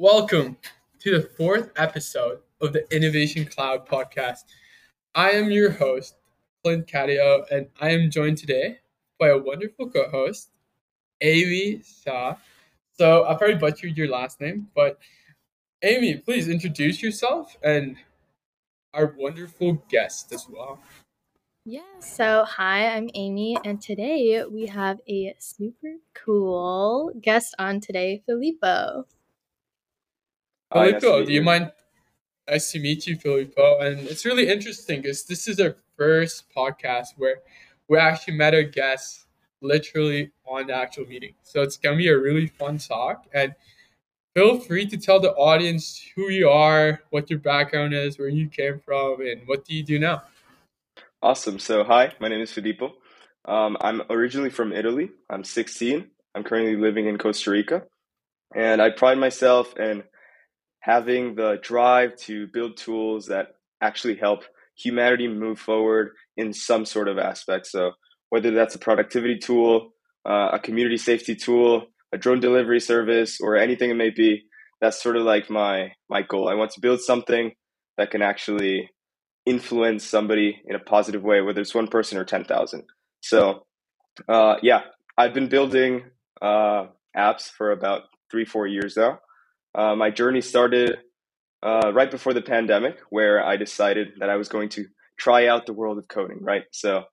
Welcome to the fourth episode of the Innovation Clout podcast. I am your host, Clint Cadio, and I am joined today by a wonderful co host, Amy Shah. So I probably butchered your last name, but Amy, please introduce yourself and our wonderful guest as well. Yeah, so hi, I'm Amy, and today we have a super cool guest on today, Filippo. Filippo, do you mind? Nice to meet you, Filippo. And it's really interesting because this is our first podcast where we actually met our guests literally on the actual meeting. So it's gonna be a really fun talk. And feel free to tell the audience who you are, what your background is, where you came from, and what do you do now. Awesome. So, hi, my name is Filippo. Um, I'm originally from Italy. I'm 16. I'm currently living in Costa Rica. And I pride myself in having the drive to build tools that actually help humanity move forward in some sort of aspect. So, whether that's a productivity tool, uh, a community safety tool, a drone delivery service, or anything it may be, that's sort of like my my goal. I want to build something that can actually influence somebody in a positive way, whether it's one person or 10,000. So, uh, yeah, I've been building uh, apps for about three, four years now. Uh, my journey started uh, right before the pandemic, where I decided that I was going to try out the world of coding, right? So,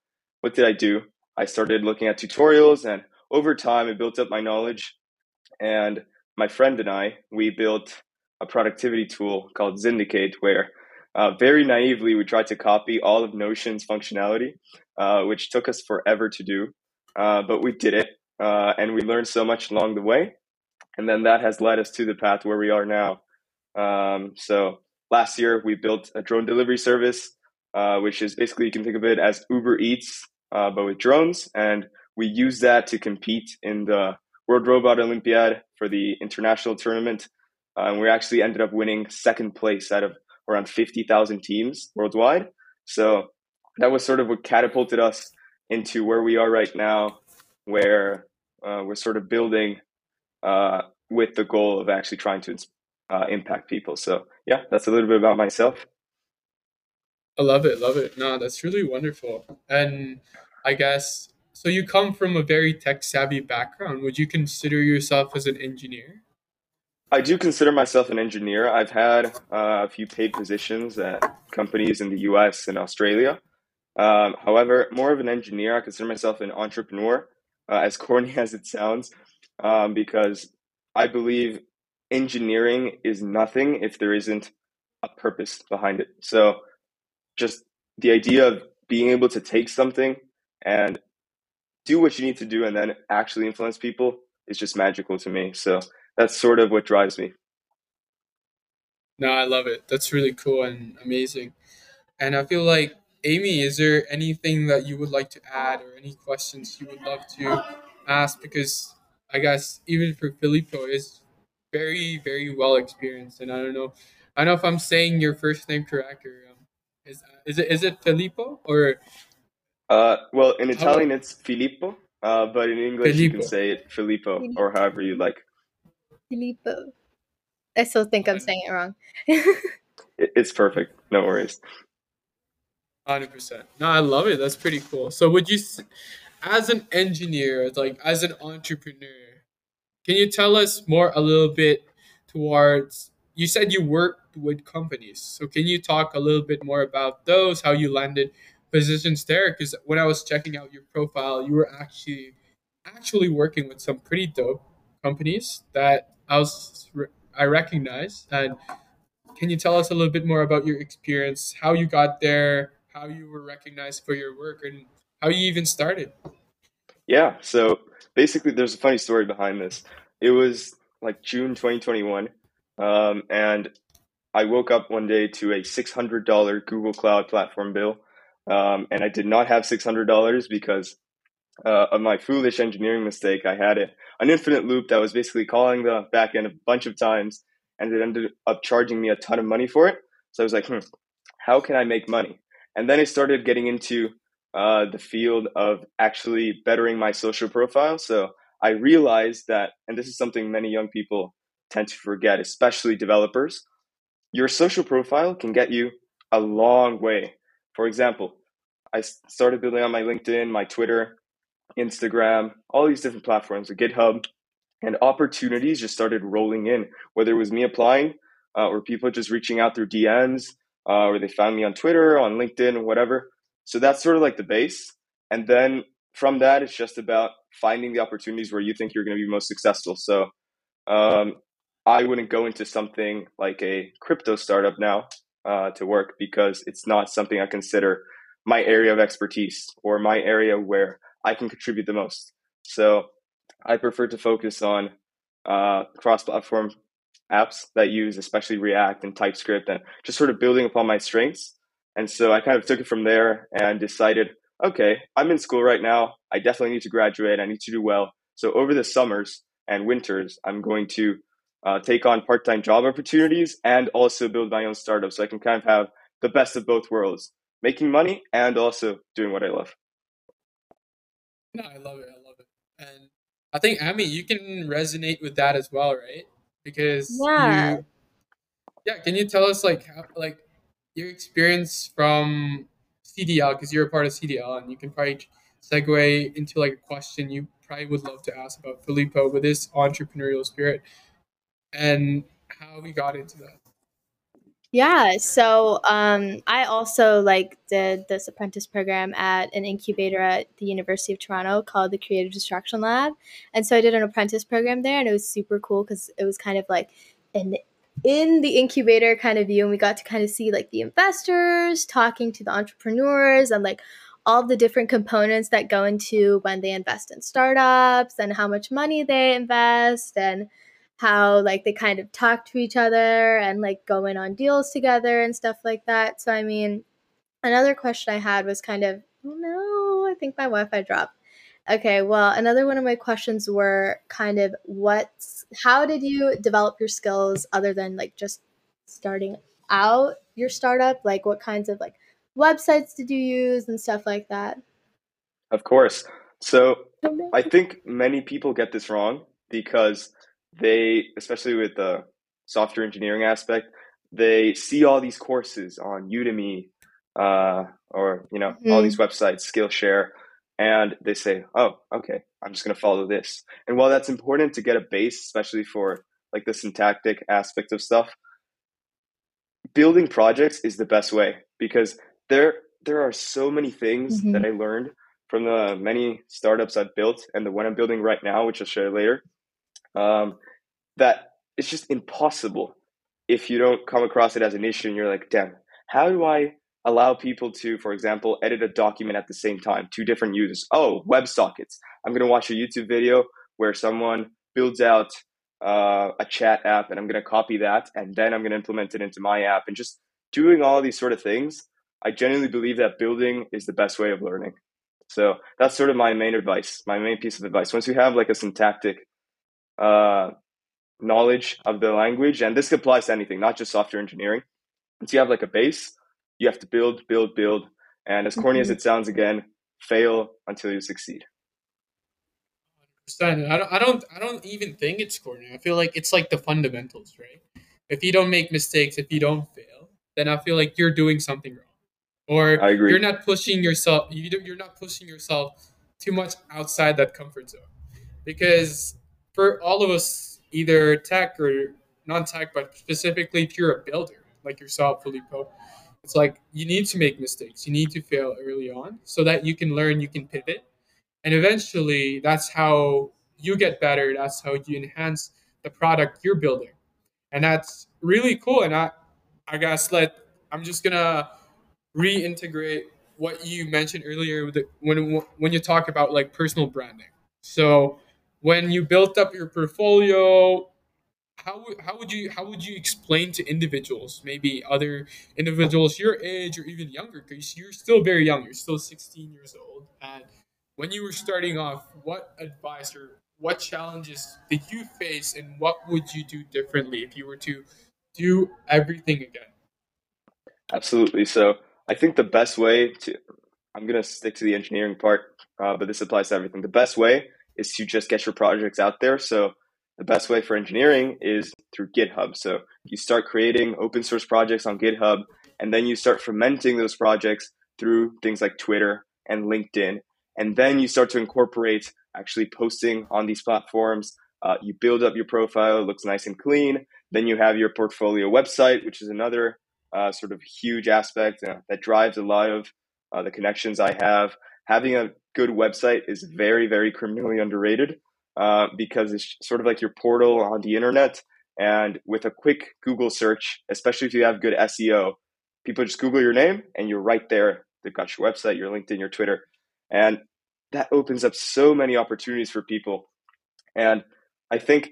what did I do? I started looking at tutorials, and over time, I built up my knowledge. And my friend and I, we built a productivity tool called Zindicate, where uh, very naively, we tried to copy all of Notion's functionality, uh, which took us forever to do, uh, but we did it, uh, and we learned so much along the way, and then that has led us to the path where we are now. Um, so last year, we built a drone delivery service, uh, which is basically you can think of it as Uber Eats, uh, but with drones, and we use that to compete in the World Robot Olympiad for the international tournament. and we actually ended up winning second place out of around 50,000 teams worldwide. So that was sort of what catapulted us into where we are right now, where uh, we're sort of building uh, with the goal of actually trying to uh, impact people. So yeah, that's a little bit about myself. I love it, love it. No, that's really wonderful. And I guess so. You come from a very tech savvy background. Would you consider yourself as an engineer? I do consider myself an engineer. I've had uh, a few paid positions at companies in the US and Australia. Um, however, more of an engineer, I consider myself an entrepreneur, uh, as corny as it sounds, um, because I believe engineering is nothing if there isn't a purpose behind it. So, just the idea of being able to take something and do what you need to do and then actually influence people is just magical to me. So, that's sort of what drives me. No, I love it. That's really cool and amazing. And I feel like Amy, is there anything that you would like to add or any questions you would love to ask? Because I guess even for Filippo is very, very well experienced. And I don't know, I don't know if I'm saying your first name correct or um, is is it is it Filippo or? Uh, well, in Italian it's Filippo, uh, but in English Filippo. you can say it Filippo or however you like. Filippo. I still think I'm saying it wrong. it's perfect. No worries. Hundred percent. No, I love it. That's pretty cool. So, would you, as an engineer, like as an entrepreneur, can you tell us more a little bit towards? You said you worked with companies, so can you talk a little bit more about those? How you landed positions there? Because when I was checking out your profile, you were actually actually working with some pretty dope companies that I was I recognize. And can you tell us a little bit more about your experience, how you got there, how you were recognized for your work, and how you even started? Yeah. So basically, there's a funny story behind this. It was like June 2021, um, and I woke up one day to a $600 Google Cloud platform bill. Um, and I did not have $600 because uh, of my foolish engineering mistake, I had a, an infinite loop that was basically calling the backend a bunch of times, and it ended up charging me a ton of money for it. So I was like, hmm, how can I make money? And then I started getting into uh, the field of actually bettering my social profile. So I realized that, and this is something many young people tend to forget, especially developers. Your social profile can get you a long way. For example, I started building on my LinkedIn, my Twitter, Instagram, all these different platforms, GitHub, and opportunities just started rolling in. Whether it was me applying uh, or people just reaching out through DMs, uh, or they found me on Twitter, on LinkedIn, whatever. So that's sort of like the base. And then from that, it's just about finding the opportunities where you think you're going to be most successful. So um, I wouldn't go into something like a crypto startup now uh, to work because it's not something I consider my area of expertise or my area where I can contribute the most. So I prefer to focus on uh, cross-platform apps that use especially React and TypeScript and just sort of building upon my strengths. And so I kind of took it from there and decided, okay, I'm in school right now. I definitely need to graduate. I need to do well. So over the summers and winters, I'm going to uh, take on part-time job opportunities and also build my own startup so I can kind of have the best of both worlds, making money and also doing what I love. No, I love it. I love it. And I think Amy, you can resonate with that as well, right? Because Yeah. you yeah, can you tell us like how like your experience from CDL because you're a part of CDL and you can probably segue into like a question you probably would love to ask about Filippo with his entrepreneurial spirit and how we got into that. Yeah, so um, I also like did this apprentice program at an incubator at the University of Toronto called the Creative Destruction Lab, and so I did an apprentice program there, and it was super cool because it was kind of like an in the incubator kind of view, and we got to kind of see like the investors talking to the entrepreneurs and like all the different components that go into when they invest in startups and how much money they invest and how like they kind of talk to each other and like go in on deals together and stuff like that. So I mean, another question I had was kind of, oh no, I think my Wi-Fi dropped. Okay, well, another one of my questions were kind of what's how did you develop your skills other than like just starting out your startup? Like what kinds of like websites did you use and stuff like that? Of course. So. I think many people get this wrong because they, especially with the software engineering aspect, they see all these courses on Udemy uh, or you know all Mhm. these websites, Skillshare, and they say, "Oh, okay, I'm just going to follow this." And while that's important to get a base, especially for like the syntactic aspect of stuff, building projects is the best way because there there are so many things Mhm. that I learned from the many startups I've built and the one I'm building right now, which I'll share later. Um, that it's just impossible if you don't come across it as an issue and you're like, damn, how do I allow people to, for example, edit a document at the same time, two different users? Oh, WebSockets. I'm going to watch a YouTube video where someone builds out uh, a chat app and I'm going to copy that and then I'm going to implement it into my app and just doing all these sort of things. I genuinely believe that building is the best way of learning. So that's sort of my main advice, my main piece of advice. Once you have like a syntactic uh, knowledge of the language, and this applies to anything, not just software engineering. Once you have like a base, you have to build, build, build. And as corny as Mhm. it sounds, again, fail until you succeed. understand. I don't, I don't, I don't even think it's corny. I feel like it's like the fundamentals, right? If you don't make mistakes, if you don't fail, then I feel like you're doing something wrong, or I agree. you're not pushing yourself. You do, you're not pushing yourself too much outside that comfort zone, because for all of us, either tech or non-tech, but specifically if you're a builder like yourself, Filippo, it's like you need to make mistakes. You need to fail early on so that you can learn, you can pivot, and eventually that's how you get better. That's how you enhance the product you're building. And that's really cool. And i i guess let i'm just gonna reintegrate what you mentioned earlier the, when when you talk about like personal branding. So when you built up your portfolio how would how would you how would you explain to individuals maybe other individuals your age or even younger because you're still very young you're still 16 years old and when you were starting off what advice or what challenges did you face and what would you do differently if you were to do everything again Absolutely. So I think the best way to, I'm going to stick to the engineering part, uh, but this applies to everything. The best way is to just get your projects out there. So the best way for engineering is through GitHub. So you start creating open source projects on GitHub, and then you start fermenting those projects through things like Twitter and LinkedIn. And then you start to incorporate actually posting on these platforms. Uh, you build up your profile, it looks nice and clean. Then you have your portfolio website, which is another uh, sort of huge aspect uh, that drives a lot of uh, the connections I have. Having a good website is very, very criminally underrated uh, because it's sort of like your portal on the internet. And with a quick Google search, especially if you have good SEO, people just Google your name and you're right there. They've got your website, your LinkedIn, your Twitter. And that opens up so many opportunities for people. And I think,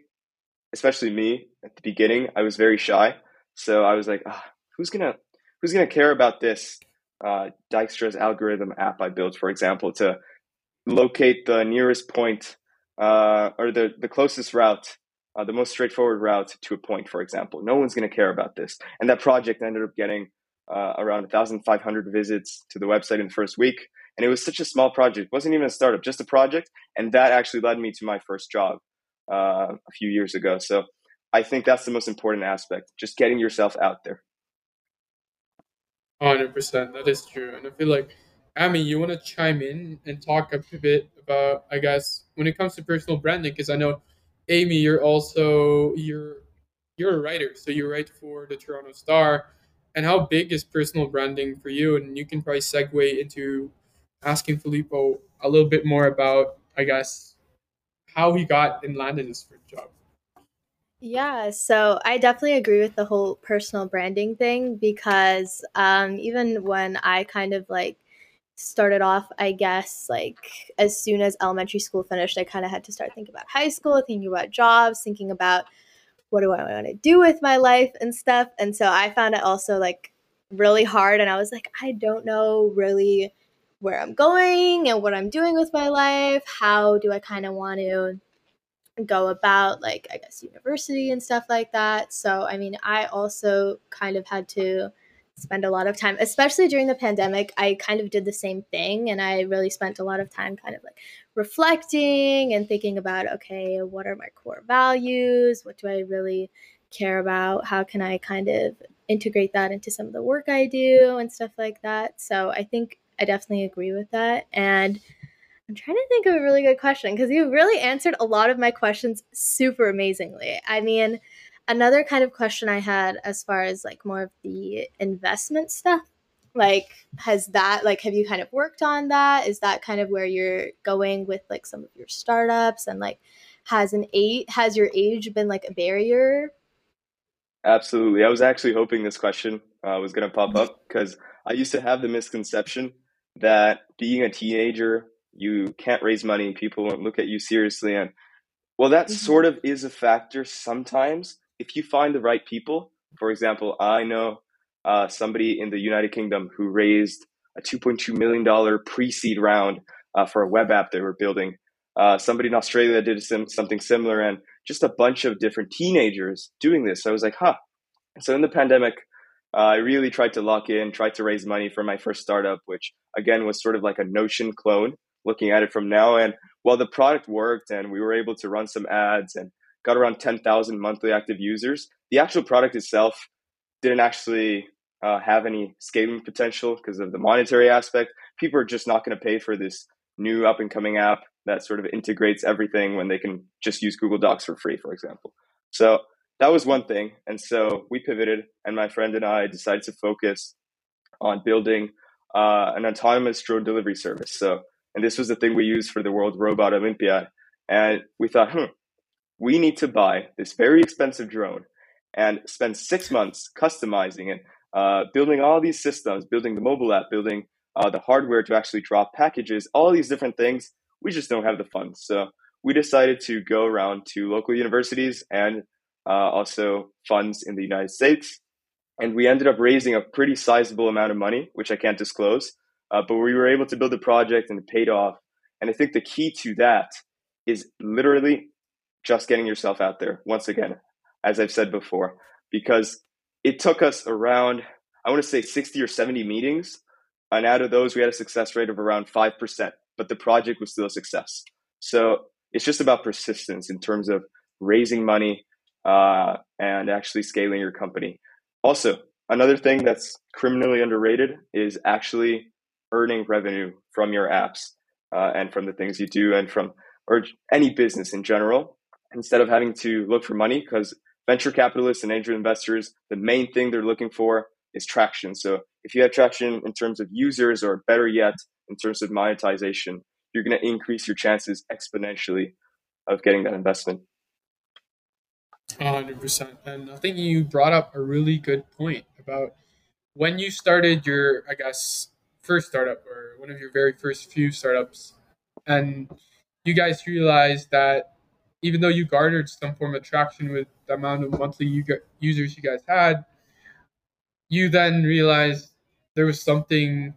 especially me at the beginning, I was very shy. So I was like, oh, who's gonna who's gonna care about this uh, Dijkstra's algorithm app I built, for example, to locate the nearest point uh, or the, the closest route, uh, the most straightforward route to a point, for example. No one's going to care about this. And that project ended up getting uh, around 1,500 visits to the website in the first week. And it was such a small project, it wasn't even a startup, just a project. And that actually led me to my first job uh, a few years ago. So I think that's the most important aspect, just getting yourself out there. 100%. That is true. And I feel like Amy, you want to chime in and talk a bit about, I guess, when it comes to personal branding? Because I know, Amy, you're also you're you're a writer, so you write for the Toronto Star. And how big is personal branding for you? And you can probably segue into asking Filippo a little bit more about, I guess, how he got and landed his first job. Yeah, so I definitely agree with the whole personal branding thing because um, even when I kind of like started off, I guess, like as soon as elementary school finished, I kind of had to start thinking about high school, thinking about jobs, thinking about what do I want to do with my life and stuff. And so I found it also like really hard. And I was like, I don't know really where I'm going and what I'm doing with my life. How do I kind of want to go about, like, I guess, university and stuff like that. So, I mean, I also kind of had to spend a lot of time, especially during the pandemic. I kind of did the same thing and I really spent a lot of time kind of like reflecting and thinking about okay, what are my core values? What do I really care about? How can I kind of integrate that into some of the work I do and stuff like that? So I think I definitely agree with that. And I'm trying to think of a really good question because you really answered a lot of my questions super amazingly. I mean, another kind of question I had as far as like more of the investment stuff like has that like have you kind of worked on that? Is that kind of where you're going with like some of your startups and like has an eight has your age been like a barrier? Absolutely. I was actually hoping this question uh, was going to pop up because i used to have the misconception that being a teenager you can't raise money and people won't look at you seriously and well that mm-hmm. sort of is a factor sometimes if you find the right people, for example, I know uh, somebody in the United Kingdom who raised a $2.2 million pre seed round uh, for a web app they were building. Uh, somebody in Australia did some, something similar, and just a bunch of different teenagers doing this. So I was like, huh. So in the pandemic, uh, I really tried to lock in, tried to raise money for my first startup, which again was sort of like a Notion clone, looking at it from now. And while the product worked and we were able to run some ads and got around 10,000 monthly active users. The actual product itself didn't actually uh, have any scaling potential because of the monetary aspect. People are just not going to pay for this new up and coming app that sort of integrates everything when they can just use Google Docs for free, for example. So that was one thing. And so we pivoted, and my friend and I decided to focus on building uh, an autonomous drone delivery service. So, and this was the thing we used for the World Robot Olympiad. And we thought, hmm, we need to buy this very expensive drone and spend six months customizing it, uh, building all these systems, building the mobile app, building uh, the hardware to actually drop packages, all these different things. We just don't have the funds. So we decided to go around to local universities and uh, also funds in the United States. And we ended up raising a pretty sizable amount of money, which I can't disclose. Uh, but we were able to build a project and it paid off. And I think the key to that is literally just getting yourself out there once again, as I've said before, because it took us around, I want to say 60 or 70 meetings. And out of those, we had a success rate of around 5%, but the project was still a success. So it's just about persistence in terms of raising money, uh, and actually scaling your company. Also, another thing that's criminally underrated is actually earning revenue from your apps uh, and from the things you do and from or any business in general instead of having to look for money because venture capitalists and angel investors the main thing they're looking for is traction. So if you have traction in terms of users or better yet in terms of monetization you're going to increase your chances exponentially of getting that investment. 100% and i think you brought up a really good point about when you started your i guess first startup or one of your very first few startups and you guys realized that even though you garnered some form of traction with the amount of monthly users you guys had, you then realized there was something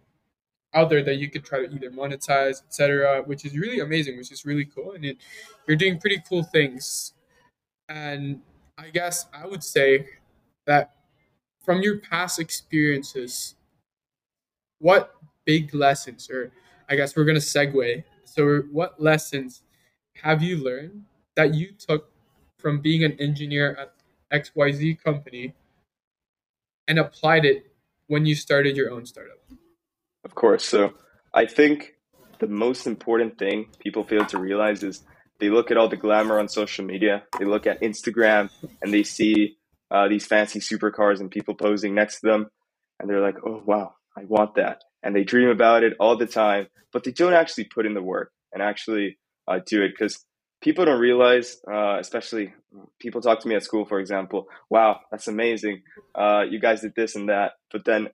out there that you could try to either monetize, etc., which is really amazing, which is really cool, and it, you're doing pretty cool things. And I guess I would say that from your past experiences, what big lessons, or I guess we're gonna segue so, what lessons have you learned that you took from being an engineer at XYZ company and applied it when you started your own startup? Of course. So, I think the most important thing people fail to realize is they look at all the glamour on social media, they look at Instagram, and they see uh, these fancy supercars and people posing next to them, and they're like, oh, wow, I want that. And they dream about it all the time, but they don't actually put in the work and actually uh, do it because people don't realize, uh, especially people talk to me at school, for example, wow, that's amazing. Uh, you guys did this and that. But then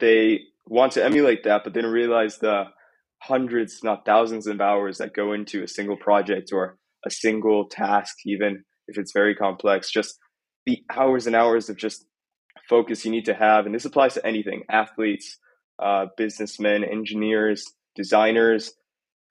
they want to emulate that, but they don't realize the hundreds, not thousands of hours that go into a single project or a single task, even if it's very complex. Just the hours and hours of just focus you need to have. And this applies to anything athletes, uh, businessmen, engineers, designers,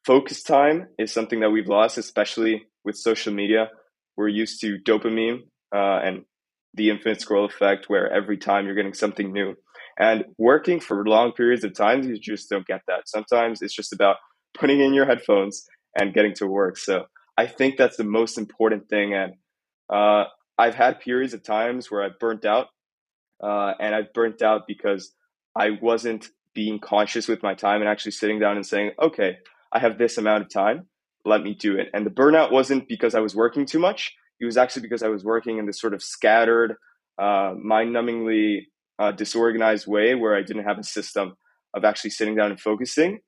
focus time is something that we've lost, especially with social media. We're used to dopamine uh, and the infinite scroll effect, where every time you're getting something new. And working for long periods of time, you just don't get that. Sometimes it's just about putting in your headphones and getting to work. So I think that's the most important thing. And uh, I've had periods of times where I've burnt out, uh, and I've burnt out because I wasn't being conscious with my time and actually sitting down and saying, okay, I have this amount of time, let me do it. And the burnout wasn't because I was working too much. It was actually because I was working in this sort of scattered, uh, mind numbingly uh, disorganized way where I didn't have a system of actually sitting down and focusing.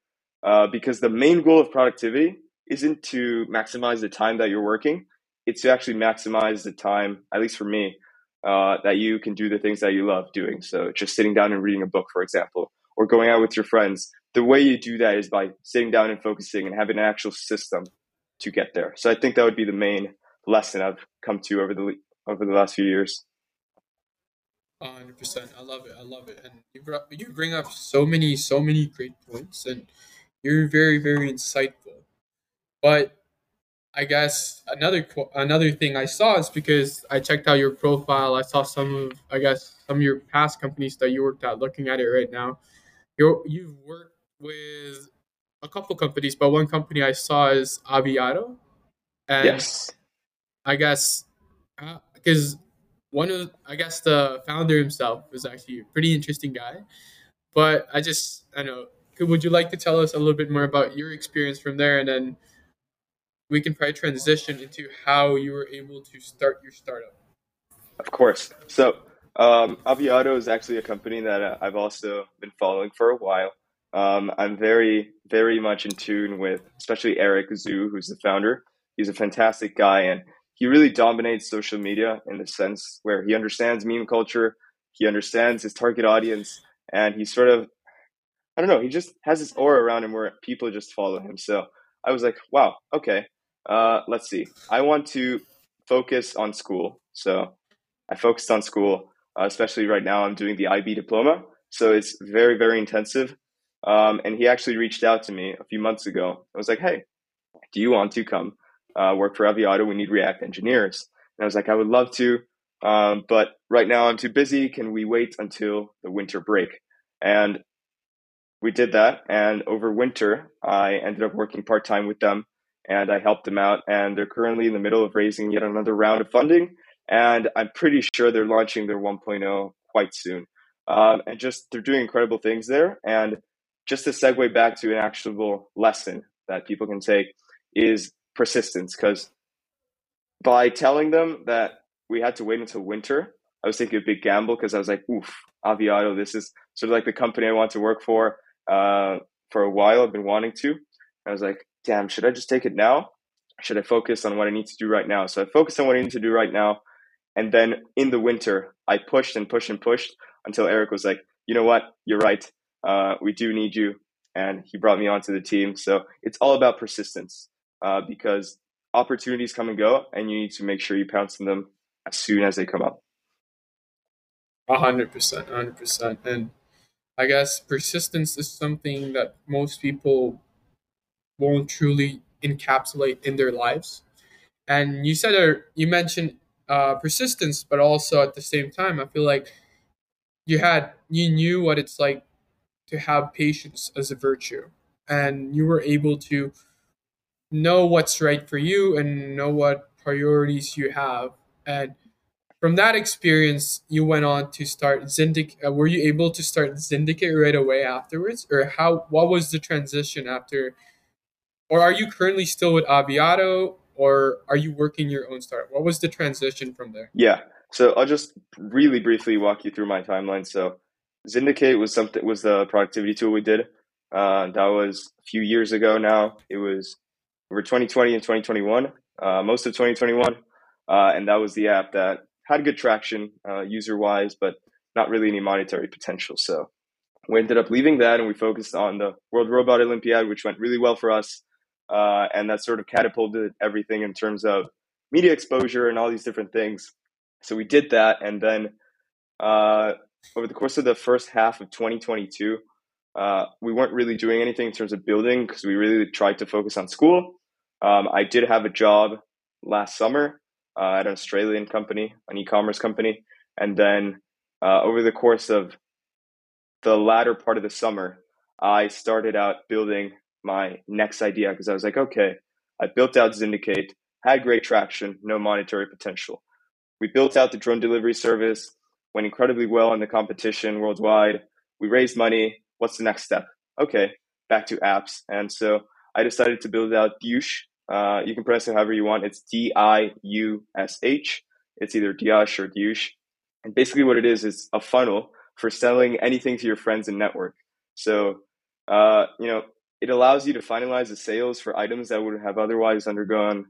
Uh, because the main goal of productivity isn't to maximize the time that you're working, it's to actually maximize the time, at least for me, uh, that you can do the things that you love doing. So just sitting down and reading a book, for example, or going out with your friends. The way you do that is by sitting down and focusing and having an actual system to get there. So I think that would be the main lesson I've come to over the over the last few years. Hundred percent. I love it. I love it. And you brought, you bring up so many so many great points, and you're very very insightful. But I guess another another thing I saw is because I checked out your profile. I saw some of I guess some of your past companies that you worked at. Looking at it right now, you you've worked with a couple companies, but one company I saw is Aviato. And yes. I guess because uh, one of I guess the founder himself was actually a pretty interesting guy. But I just I know. Could, would you like to tell us a little bit more about your experience from there, and then we can probably transition into how you were able to start your startup? Of course. So um, Aviato is actually a company that uh, I've also been following for a while. Um, I'm very, very much in tune with, especially Eric Zhu, who's the founder. He's a fantastic guy, and he really dominates social media in the sense where he understands meme culture, he understands his target audience, and he sort of, I don't know, he just has this aura around him where people just follow him. So I was like, wow, okay, uh, let's see. I want to focus on school. So I focused on school. Uh, especially right now, I'm doing the IB diploma, so it's very very intensive. Um, and he actually reached out to me a few months ago. I was like, "Hey, do you want to come uh, work for Aviato? We need React engineers." And I was like, "I would love to, um, but right now I'm too busy. Can we wait until the winter break?" And we did that. And over winter, I ended up working part time with them. and I helped them out. And they're currently in the middle of raising yet another round of funding. And I'm pretty sure they're launching their 1.0 quite soon. Um, and just they're doing incredible things there. And just to segue back to an actionable lesson that people can take is persistence. Because by telling them that we had to wait until winter, I was taking a big gamble because I was like, oof, Aviato, this is sort of like the company I want to work for uh, for a while. I've been wanting to. I was like, damn, should I just take it now? Should I focus on what I need to do right now? So I focused on what I need to do right now. And then in the winter, I pushed and pushed and pushed until Eric was like, you know what? You're right. Uh, we do need you. And he brought me onto the team. So it's all about persistence uh, because opportunities come and go, and you need to make sure you pounce on them as soon as they come up. A hundred percent, hundred percent. And I guess persistence is something that most people won't truly encapsulate in their lives. And you said, or you mentioned uh, persistence, but also at the same time, I feel like you had, you knew what it's like to have patience as a virtue, and you were able to know what's right for you and know what priorities you have. And from that experience, you went on to start Zindic. Uh, were you able to start Zindicate right away afterwards, or how? What was the transition after? Or are you currently still with Aviato, or are you working your own startup? What was the transition from there? Yeah, so I'll just really briefly walk you through my timeline. So Zindicate was something was the productivity tool we did. Uh, that was a few years ago now. It was over 2020 and 2021, uh, most of 2021, uh, and that was the app that had good traction uh, user wise, but not really any monetary potential. So we ended up leaving that and we focused on the World Robot Olympiad, which went really well for us. Uh, and that sort of catapulted everything in terms of media exposure and all these different things. So we did that. And then uh, over the course of the first half of 2022, uh, we weren't really doing anything in terms of building because we really tried to focus on school. Um, I did have a job last summer uh, at an Australian company, an e-commerce company, and then uh, over the course of the latter part of the summer, I started out building my next idea because I was like, okay, I built out Zindicate, had great traction, no monetary potential. We built out the drone delivery service, went incredibly well in the competition worldwide. We raised money. What's the next step? Okay, back to apps. And so I decided to build out Diush, uh, you can pronounce it however you want. It's D I U S H. It's either Diush or Diush. And basically, what it is is a funnel for selling anything to your friends and network. So, uh, you know, it allows you to finalize the sales for items that would have otherwise undergone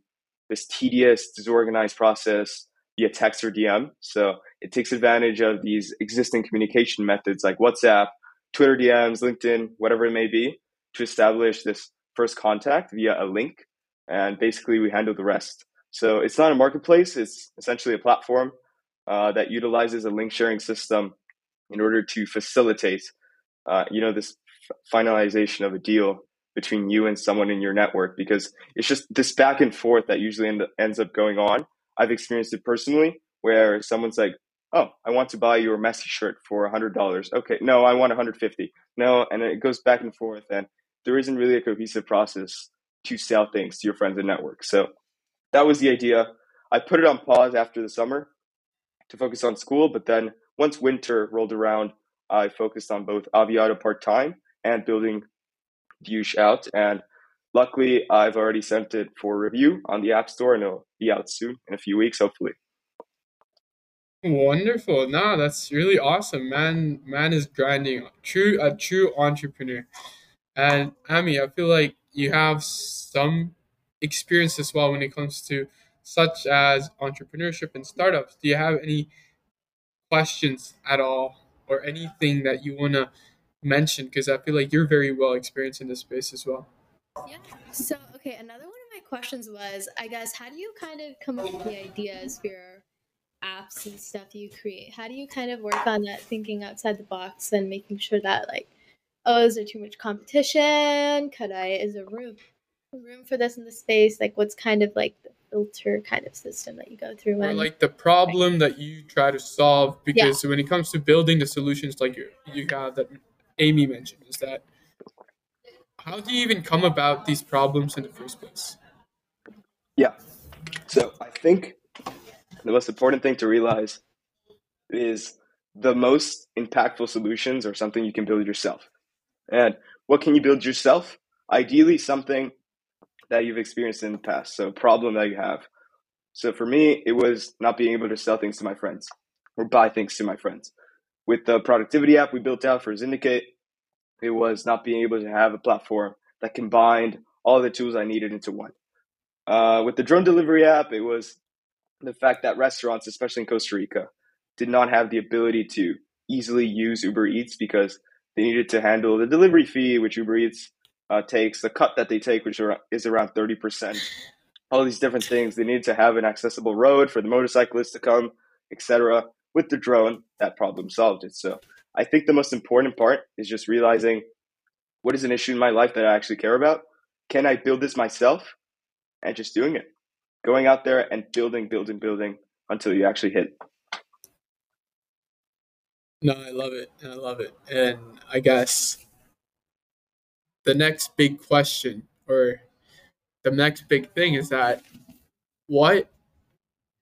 this tedious, disorganized process via text or DM. So it takes advantage of these existing communication methods like WhatsApp, Twitter DMs, LinkedIn, whatever it may be, to establish this first contact via a link and basically we handle the rest. So it's not a marketplace; it's essentially a platform uh, that utilizes a link sharing system in order to facilitate, uh, you know, this f- finalization of a deal between you and someone in your network. Because it's just this back and forth that usually end, ends up going on. I've experienced it personally, where someone's like, "Oh, I want to buy your Messi shirt for hundred dollars." Okay, no, I want one hundred fifty. No, and it goes back and forth, and there isn't really a cohesive process to sell things to your friends and network. So that was the idea. I put it on pause after the summer to focus on school, but then once winter rolled around, I focused on both Aviato part time and building Diush out. And luckily, I've already sent it for review on the App Store, and it'll be out soon in a few weeks, hopefully. Wonderful. No, that's really awesome. Man, man is grinding. True, a true entrepreneur. And Amy, I feel like you have some experience as well when it comes to such as entrepreneurship and startups. Do you have any questions at all or anything that you want to mention? Because I feel like you're very well experienced in this space as well. Yeah. So, okay, another one of my questions was I guess, how do you kind of come up with the ideas for your apps and stuff you create? How do you kind of work on that thinking outside the box and making sure that, like, oh, is there too much competition? Could I, is there room room for this in the space? Like, what's kind of like the filter kind of system that you go through? Or like the problem that you try to solve, because Yeah. when it comes to building the solutions, like you you have that Amy mentioned, is that how do you even come about these problems in the first place? Yeah. So I think the most important thing to realize is the most impactful solutions are something you can build yourself. And what can you build yourself? Ideally, something that you've experienced in the past. So, a problem that you have. So, for me, it was not being able to sell things to my friends or buy things to my friends. With the productivity app we built out for Zindicate, it was not being able to have a platform that combined all the tools I needed into one. Uh, with the drone delivery app, it was the fact that restaurants, especially in Costa Rica, did not have the ability to easily use Uber Eats because they needed to handle the delivery fee, which Uber Eats uh, takes, the cut that they take, which is around 30%, all these different things. They needed to have an accessible road for the motorcyclists to come, etc. With the drone, that problem solved it. So I think the most important part is just realizing what is an issue in my life that I actually care about? Can I build this myself? And just doing it. Going out there and building, building, building until you actually hit. No, I love it. I love it. And I guess the next big question or the next big thing is that what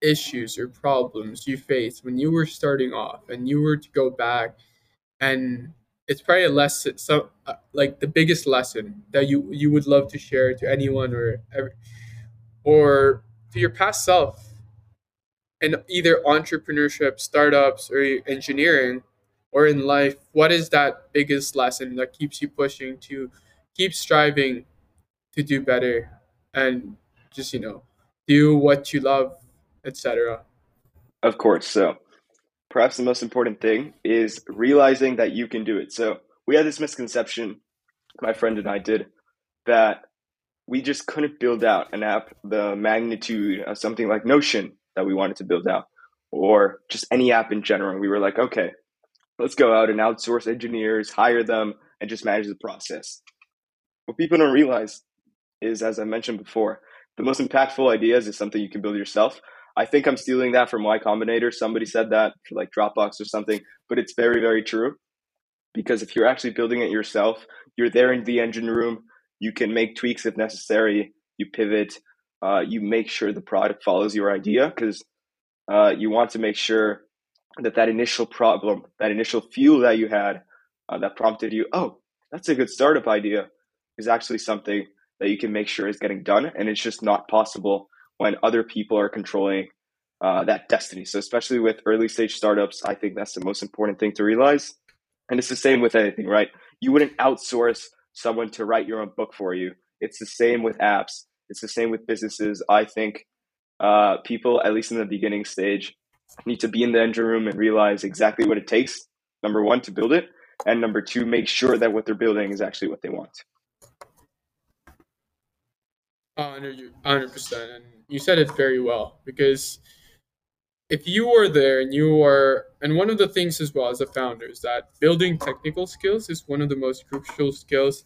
issues or problems you faced when you were starting off and you were to go back and it's probably a lesson so uh, like the biggest lesson that you you would love to share to anyone or or to your past self in either entrepreneurship startups or engineering or in life what is that biggest lesson that keeps you pushing to keep striving to do better and just you know do what you love etc of course so perhaps the most important thing is realizing that you can do it so we had this misconception my friend and i did that we just couldn't build out an app the magnitude of something like notion that we wanted to build out or just any app in general we were like okay let's go out and outsource engineers, hire them, and just manage the process. What people don't realize is, as I mentioned before, the most impactful ideas is something you can build yourself. I think I'm stealing that from Y Combinator. Somebody said that for like Dropbox or something, but it's very, very true. Because if you're actually building it yourself, you're there in the engine room. You can make tweaks if necessary. You pivot. Uh, you make sure the product follows your idea because uh, you want to make sure that that initial problem, that initial fuel that you had uh, that prompted you, oh, that's a good startup idea, is actually something that you can make sure is getting done. And it's just not possible when other people are controlling uh, that destiny. So, especially with early stage startups, I think that's the most important thing to realize. And it's the same with anything, right? You wouldn't outsource someone to write your own book for you. It's the same with apps. It's the same with businesses. I think uh, people, at least in the beginning stage, need to be in the engine room and realize exactly what it takes. Number one, to build it, and number two, make sure that what they're building is actually what they want. Hundred percent, and you said it very well because if you are there and you are, and one of the things as well as a founder is that building technical skills is one of the most crucial skills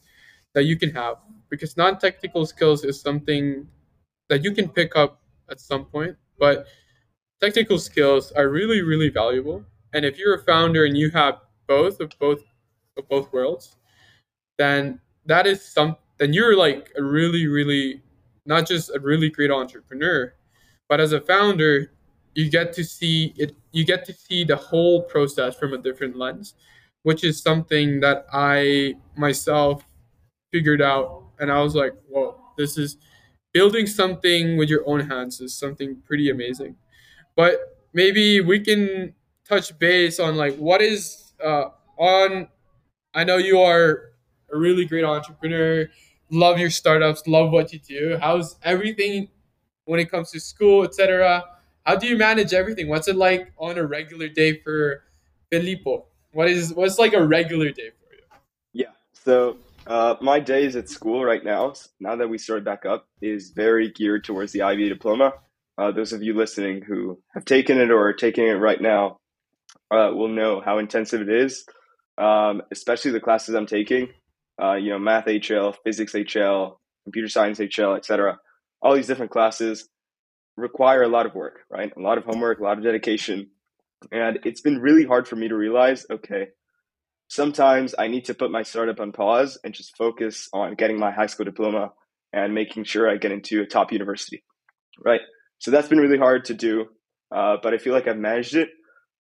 that you can have because non-technical skills is something that you can pick up at some point, but technical skills are really really valuable and if you're a founder and you have both of both of both worlds then that is some then you're like a really really not just a really great entrepreneur but as a founder you get to see it you get to see the whole process from a different lens which is something that i myself figured out and i was like whoa this is building something with your own hands is something pretty amazing but maybe we can touch base on like what is uh, on. I know you are a really great entrepreneur. Love your startups. Love what you do. How's everything when it comes to school, etc. How do you manage everything? What's it like on a regular day for Filippo? What is what's like a regular day for you? Yeah. So uh, my days at school right now, now that we started back up, is very geared towards the IB diploma uh, those of you listening who have taken it or are taking it right now uh, will know how intensive it is, um, especially the classes I'm taking. Uh, you know, math HL, physics HL, computer science HL, etc. All these different classes require a lot of work, right? A lot of homework, a lot of dedication. And it's been really hard for me to realize okay, sometimes I need to put my startup on pause and just focus on getting my high school diploma and making sure I get into a top university right? So that's been really hard to do, uh, but I feel like I've managed it.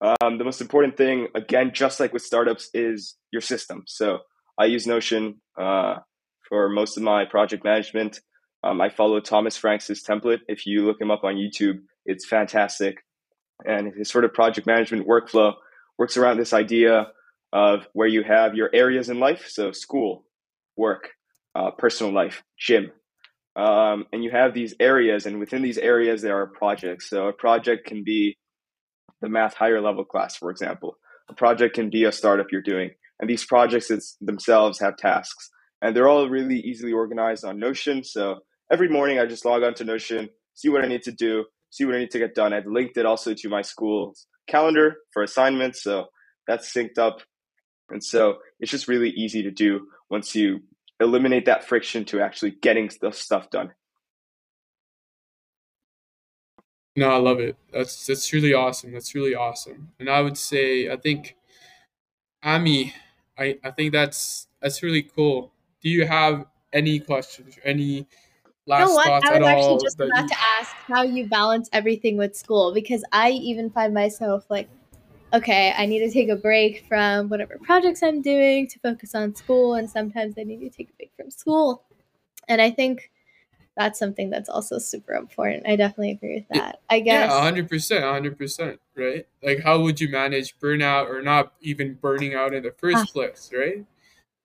Um, the most important thing, again, just like with startups, is your system. So I use Notion uh, for most of my project management. Um, I follow Thomas Frank's template. If you look him up on YouTube, it's fantastic. And his sort of project management workflow works around this idea of where you have your areas in life. So school, work, uh, personal life, gym. Um, and you have these areas, and within these areas, there are projects. So a project can be the math higher level class, for example. A project can be a startup you're doing. And these projects themselves have tasks. And they're all really easily organized on Notion. So every morning I just log on to Notion, see what I need to do, see what I need to get done. I've linked it also to my school's calendar for assignments. So that's synced up. And so it's just really easy to do once you eliminate that friction to actually getting the stuff done. No, I love it. That's that's really awesome. That's really awesome. And I would say I think Amy, I, I think that's that's really cool. Do you have any questions or any last you know what? thoughts I at was all? actually just about you- to ask how you balance everything with school because I even find myself like, okay, I need to take a break from whatever projects I'm doing to focus on school, and sometimes I need to take a break from school. And I think that's something that's also super important. I definitely agree with that. I guess. Yeah, hundred percent, hundred percent, right? Like, how would you manage burnout or not even burning out in the first Ah. place, right?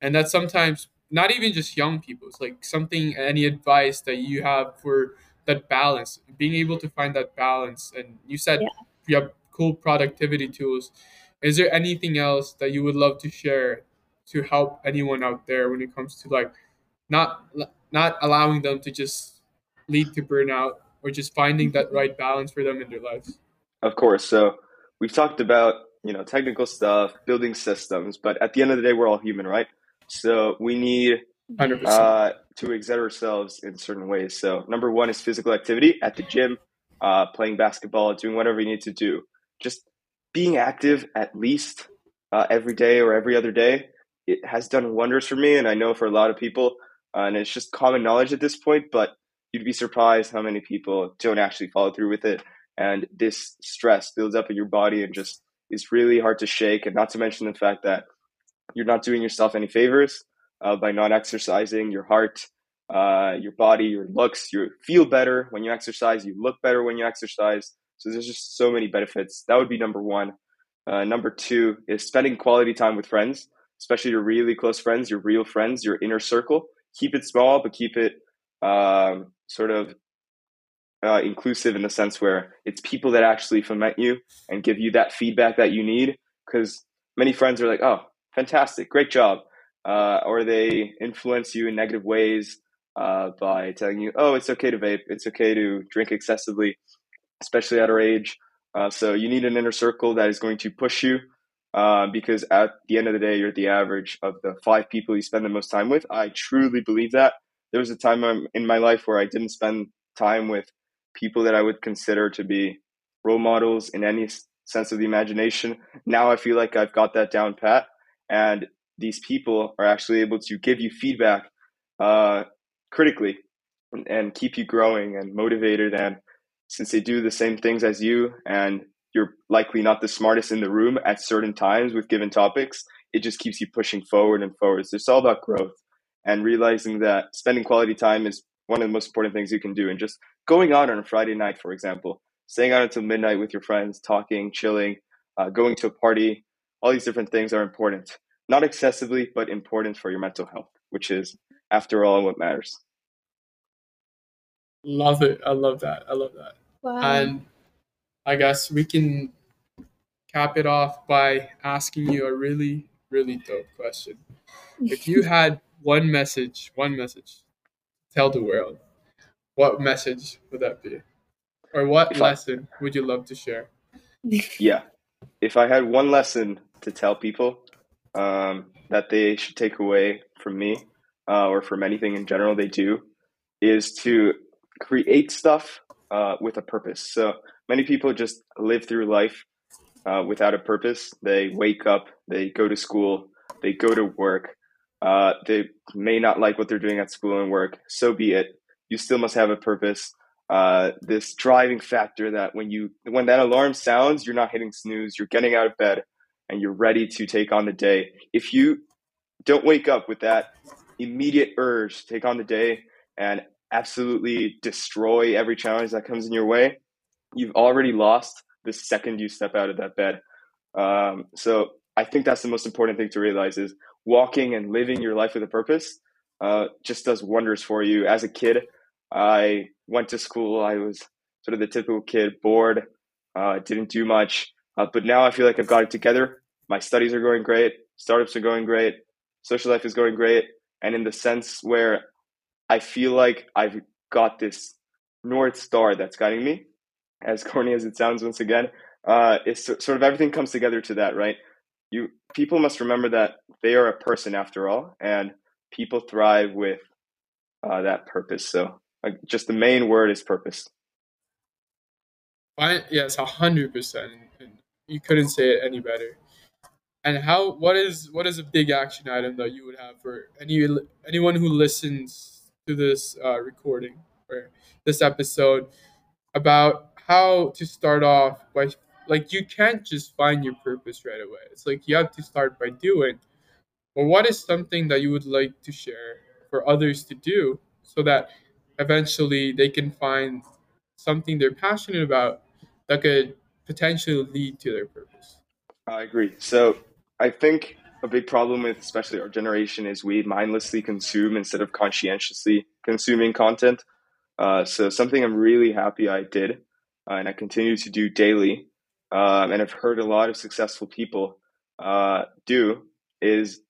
And that's sometimes not even just young people. It's like something, any advice that you have for that balance, being able to find that balance. And you said Yeah. you have cool productivity tools. Is there anything else that you would love to share to help anyone out there when it comes to like not not allowing them to just lead to burnout or just finding that right balance for them in their lives? Of course. So we've talked about, you know, technical stuff, building systems, but at the end of the day, we're all human, right? So we need uh, to exert ourselves in certain ways. So number one is physical activity at the gym, uh, playing basketball, doing whatever you need to do. Just being active at least uh, every day or every other day. It has done wonders for me, and I know for a lot of people. Uh, and it's just common knowledge at this point, but you'd be surprised how many people don't actually follow through with it. And this stress builds up in your body and just is really hard to shake. And not to mention the fact that you're not doing yourself any favors uh, by not exercising your heart, uh, your body, your looks. You feel better when you exercise. You look better when you exercise. So there's just so many benefits. That would be number one. Uh, number two is spending quality time with friends, especially your really close friends, your real friends, your inner circle. Keep it small, but keep it um, sort of uh, inclusive in the sense where it's people that actually foment you and give you that feedback that you need. Because many friends are like, "Oh, fantastic, great job," uh, or they influence you in negative ways uh, by telling you, "Oh, it's okay to vape, it's okay to drink excessively," especially at our age. Uh, so you need an inner circle that is going to push you. Uh, because at the end of the day, you're the average of the five people you spend the most time with. I truly believe that. There was a time in my life where I didn't spend time with people that I would consider to be role models in any sense of the imagination. Now I feel like I've got that down pat, and these people are actually able to give you feedback uh, critically and keep you growing and motivated. And since they do the same things as you, and you're likely not the smartest in the room at certain times with given topics, it just keeps you pushing forward and forward. So it's all about growth and realizing that spending quality time is one of the most important things you can do. And just going out on a Friday night, for example, staying out until midnight with your friends, talking, chilling, uh, going to a party, all these different things are important. Not excessively, but important for your mental health, which is, after all, what matters. Love it. I love that. I love that. Wow. And I guess we can cap it off by asking you a really, really dope question. If you had one message, one message, tell the world, what message would that be? Or what If I- lesson would you love to share? Yeah. If I had one lesson to tell people um, that they should take away from me uh, or from anything in general they do, is to create stuff uh, with a purpose. So many people just live through life uh, without a purpose. They wake up, they go to school, they go to work. Uh, they may not like what they're doing at school and work. So be it. You still must have a purpose. uh, this driving factor that when you when that alarm sounds, you're not hitting snooze, you're getting out of bed, and you're ready to take on the day. If you don't wake up with that immediate urge to take on the day and absolutely destroy every challenge that comes in your way, you've already lost the second you step out of that bed. Um, so I think that's the most important thing to realize is walking and living your life with a purpose uh, just does wonders for you. As a kid, I went to school. I was sort of the typical kid, bored, uh, didn't do much. Uh, but now I feel like I've got it together. My studies are going great. Startups are going great. Social life is going great. And in the sense where I feel like I've got this North Star that's guiding me, as corny as it sounds once again, uh, it's sort of everything comes together to that, right? You people must remember that they are a person after all, and people thrive with uh, that purpose. So, just the main word is purpose. I, yes, a hundred percent. You couldn't say it any better. And how? What is what is a big action item that you would have for any anyone who listens to this uh, recording or this episode about how to start off by like you can't just find your purpose right away. It's like you have to start by doing. Or what is something that you would like to share for others to do so that eventually they can find something they're passionate about that could potentially lead to their purpose? I agree. So I think a big problem with especially our generation is we mindlessly consume instead of conscientiously consuming content. Uh, so something I'm really happy I did uh, and I continue to do daily, um, and I've heard a lot of successful people uh, do is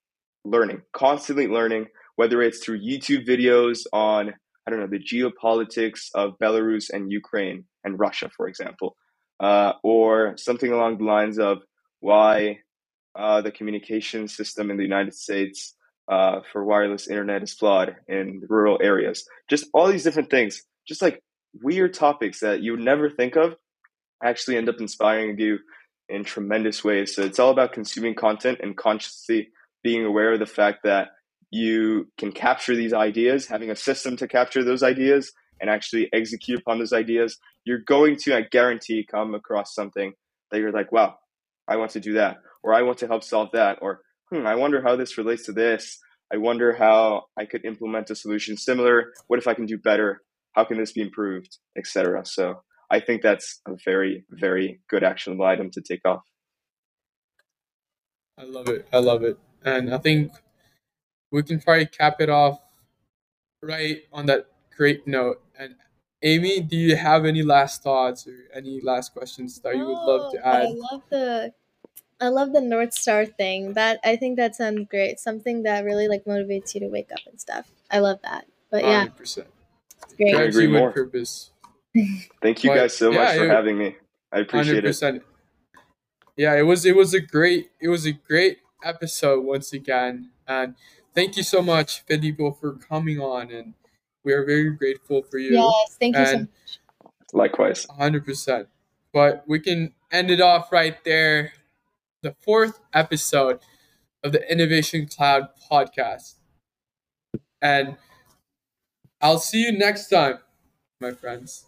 learning, constantly learning, whether it's through YouTube videos on, I don't know, the geopolitics of Belarus and Ukraine and Russia, for example, uh, or something along the lines of why uh, the communication system in the United States uh, for wireless internet is flawed in rural areas. Just all these different things, just like weird topics that you would never think of actually end up inspiring you in tremendous ways. So it's all about consuming content and consciously being aware of the fact that you can capture these ideas, having a system to capture those ideas and actually execute upon those ideas. You're going to, I guarantee, come across something that you're like, wow, I want to do that, or I want to help solve that, or hmm, I wonder how this relates to this. I wonder how I could implement a solution similar. What if I can do better? How can this be improved, etc. So I think that's a very, very good actionable item to take off. I love it. I love it. And I think we can probably cap it off right on that great note. And Amy, do you have any last thoughts or any last questions that you would love to oh, add? I love the I love the North Star thing. That I think that sounds great. Something that really like motivates you to wake up and stuff. I love that. But yeah. 100%. Great. I agree more. Purpose. Thank you but, guys so yeah, much for it, having me. I appreciate 100%. it. Yeah, it was it was a great it was a great episode once again, and thank you so much, Filippo, for coming on, and we are very grateful for you. Yes, thank you so much. Likewise. hundred percent. But we can end it off right there. The fourth episode of the Innovation Clout podcast. And I'll see you next time, my friends.